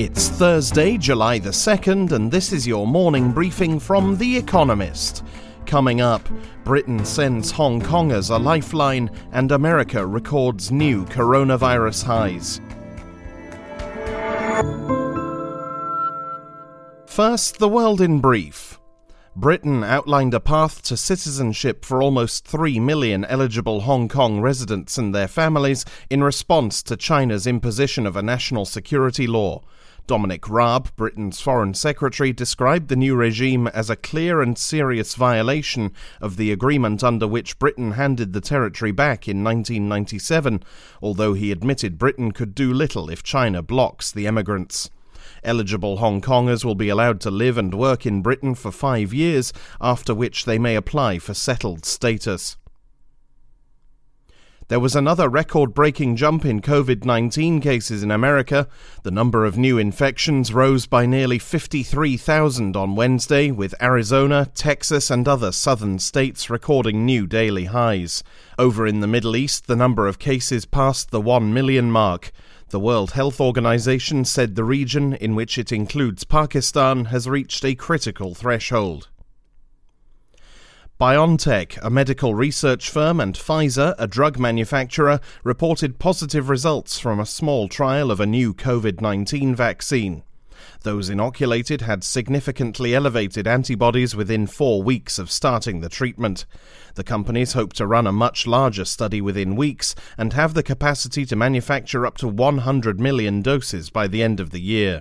It's Thursday, July the 2nd, and this is your morning briefing from The Economist. Coming up, Britain sends Hong Kongers a lifeline, and America records new coronavirus highs. First, the world in brief. Britain outlined a path to citizenship for almost 3 million eligible Hong Kong residents and their families in response to China's imposition of a national security law. Dominic Raab, Britain's Foreign Secretary, described the new regime as a clear and serious violation of the agreement under which Britain handed the territory back in 1997, although he admitted Britain could do little if China blocks the emigrants. Eligible Hong Kongers will be allowed to live and work in Britain for five years, after which they may apply for settled status. There was another record breaking jump in COVID 19 cases in America. The number of new infections rose by nearly 53,000 on Wednesday, with Arizona, Texas, and other southern states recording new daily highs. Over in the Middle East, the number of cases passed the 1 million mark. The World Health Organization said the region, in which it includes Pakistan, has reached a critical threshold. BioNTech, a medical research firm, and Pfizer, a drug manufacturer, reported positive results from a small trial of a new COVID 19 vaccine. Those inoculated had significantly elevated antibodies within four weeks of starting the treatment. The companies hope to run a much larger study within weeks and have the capacity to manufacture up to 100 million doses by the end of the year.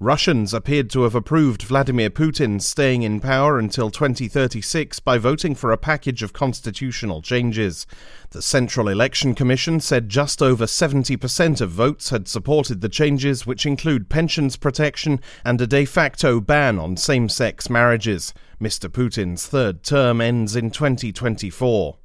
Russians appeared to have approved Vladimir Putin staying in power until 2036 by voting for a package of constitutional changes. The Central Election Commission said just over 70% of votes had supported the changes, which include pensions protection and a de facto ban on same sex marriages. Mr. Putin's third term ends in 2024.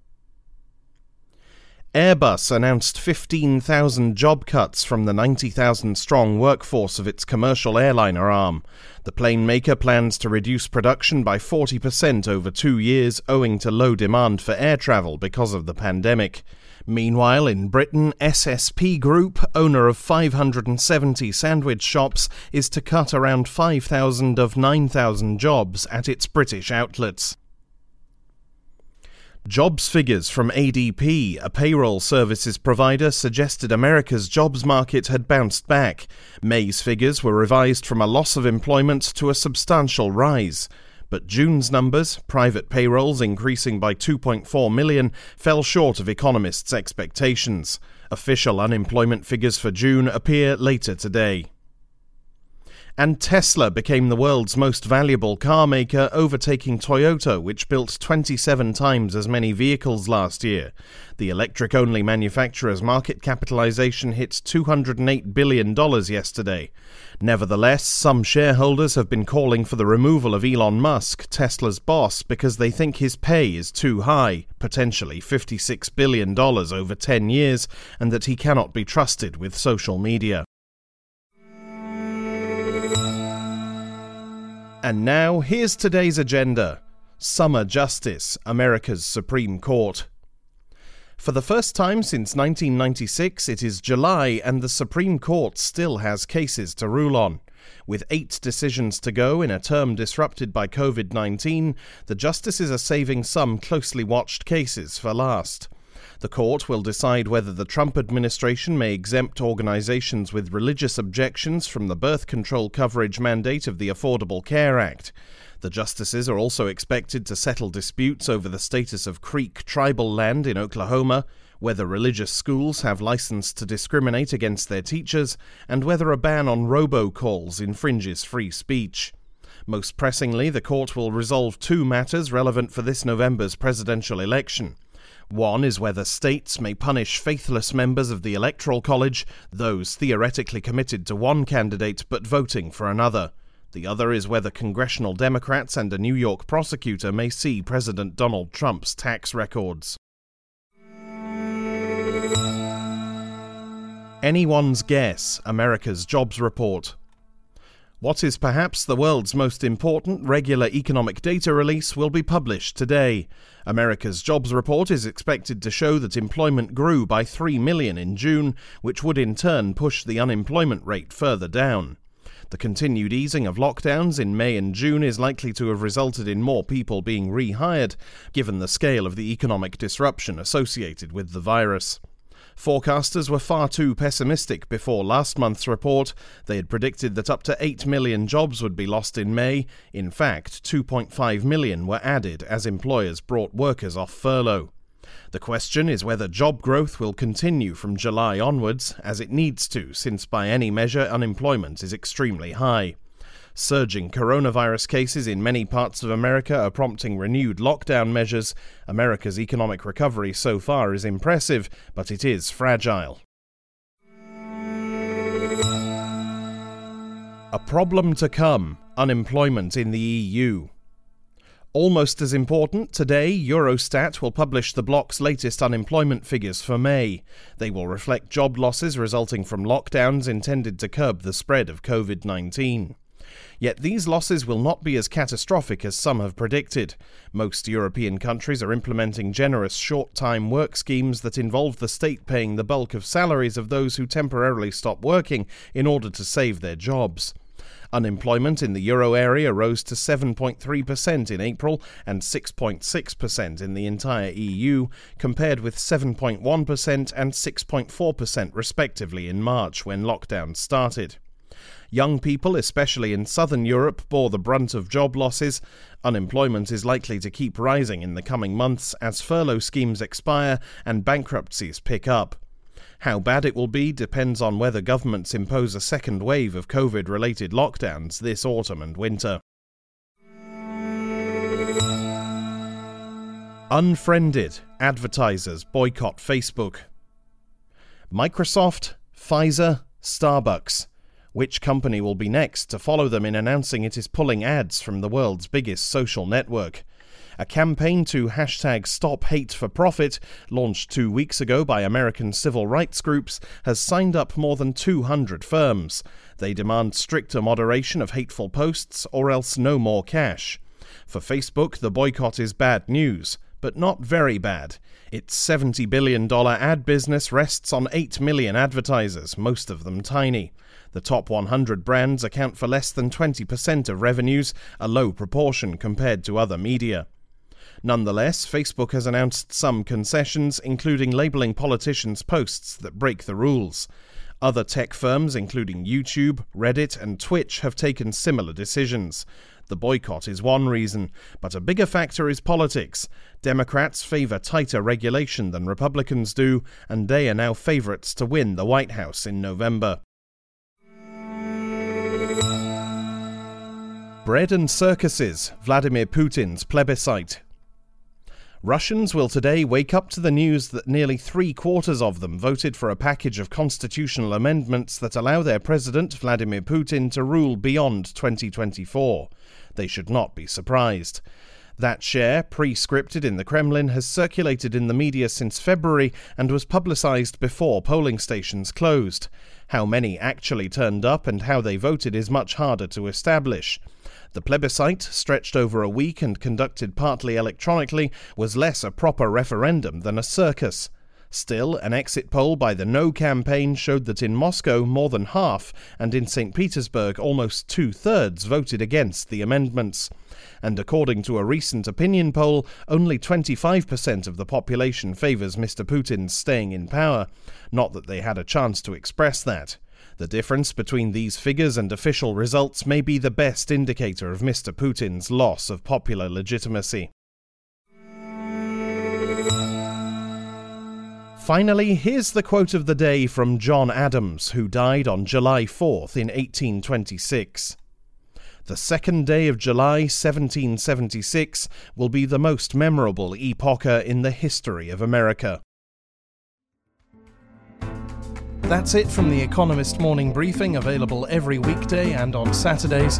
Airbus announced 15,000 job cuts from the 90,000 strong workforce of its commercial airliner arm. The plane maker plans to reduce production by 40% over two years owing to low demand for air travel because of the pandemic. Meanwhile, in Britain, SSP Group, owner of 570 sandwich shops, is to cut around 5,000 of 9,000 jobs at its British outlets. Jobs figures from ADP, a payroll services provider, suggested America's jobs market had bounced back. May's figures were revised from a loss of employment to a substantial rise. But June's numbers, private payrolls increasing by 2.4 million, fell short of economists' expectations. Official unemployment figures for June appear later today. And Tesla became the world's most valuable car maker, overtaking Toyota, which built 27 times as many vehicles last year. The electric only manufacturer's market capitalization hit $208 billion yesterday. Nevertheless, some shareholders have been calling for the removal of Elon Musk, Tesla's boss, because they think his pay is too high, potentially $56 billion over 10 years, and that he cannot be trusted with social media. And now, here's today's agenda Summer Justice, America's Supreme Court. For the first time since 1996, it is July, and the Supreme Court still has cases to rule on. With eight decisions to go in a term disrupted by COVID 19, the justices are saving some closely watched cases for last. The court will decide whether the Trump administration may exempt organizations with religious objections from the birth control coverage mandate of the Affordable Care Act. The justices are also expected to settle disputes over the status of Creek tribal land in Oklahoma, whether religious schools have license to discriminate against their teachers, and whether a ban on robocalls infringes free speech. Most pressingly, the court will resolve two matters relevant for this November's presidential election. One is whether states may punish faithless members of the Electoral College, those theoretically committed to one candidate but voting for another. The other is whether congressional Democrats and a New York prosecutor may see President Donald Trump's tax records. Anyone's Guess America's Jobs Report. What is perhaps the world's most important regular economic data release will be published today. America's jobs report is expected to show that employment grew by 3 million in June, which would in turn push the unemployment rate further down. The continued easing of lockdowns in May and June is likely to have resulted in more people being rehired, given the scale of the economic disruption associated with the virus. Forecasters were far too pessimistic before last month's report. They had predicted that up to 8 million jobs would be lost in May. In fact, 2.5 million were added as employers brought workers off furlough. The question is whether job growth will continue from July onwards, as it needs to, since by any measure unemployment is extremely high. Surging coronavirus cases in many parts of America are prompting renewed lockdown measures. America's economic recovery so far is impressive, but it is fragile. A problem to come unemployment in the EU. Almost as important, today Eurostat will publish the bloc's latest unemployment figures for May. They will reflect job losses resulting from lockdowns intended to curb the spread of COVID 19. Yet these losses will not be as catastrophic as some have predicted. Most European countries are implementing generous short time work schemes that involve the state paying the bulk of salaries of those who temporarily stop working in order to save their jobs. Unemployment in the euro area rose to 7.3% in April and 6.6% in the entire EU, compared with 7.1% and 6.4% respectively in March when lockdown started. Young people, especially in southern Europe, bore the brunt of job losses. Unemployment is likely to keep rising in the coming months as furlough schemes expire and bankruptcies pick up. How bad it will be depends on whether governments impose a second wave of COVID related lockdowns this autumn and winter. Unfriended advertisers boycott Facebook. Microsoft, Pfizer, Starbucks. Which company will be next to follow them in announcing it is pulling ads from the world's biggest social network? A campaign to hashtag Stop Hate for Profit, launched two weeks ago by American civil rights groups, has signed up more than 200 firms. They demand stricter moderation of hateful posts or else no more cash. For Facebook, the boycott is bad news, but not very bad. Its $70 billion ad business rests on 8 million advertisers, most of them tiny. The top 100 brands account for less than 20% of revenues, a low proportion compared to other media. Nonetheless, Facebook has announced some concessions, including labeling politicians' posts that break the rules. Other tech firms, including YouTube, Reddit, and Twitch, have taken similar decisions. The boycott is one reason, but a bigger factor is politics. Democrats favor tighter regulation than Republicans do, and they are now favorites to win the White House in November. Bread and circuses, Vladimir Putin's plebiscite. Russians will today wake up to the news that nearly three quarters of them voted for a package of constitutional amendments that allow their president, Vladimir Putin, to rule beyond 2024. They should not be surprised. That share, pre scripted in the Kremlin, has circulated in the media since February and was publicized before polling stations closed. How many actually turned up and how they voted is much harder to establish. The plebiscite, stretched over a week and conducted partly electronically, was less a proper referendum than a circus. Still, an exit poll by the No campaign showed that in Moscow more than half, and in St. Petersburg almost two thirds, voted against the amendments. And according to a recent opinion poll, only 25% of the population favours Mr. Putin's staying in power. Not that they had a chance to express that. The difference between these figures and official results may be the best indicator of Mr. Putin's loss of popular legitimacy. Finally, here's the quote of the day from John Adams, who died on July 4th in 1826. The second day of July 1776 will be the most memorable epoch in the history of America. That's it from the Economist Morning Briefing, available every weekday and on Saturdays.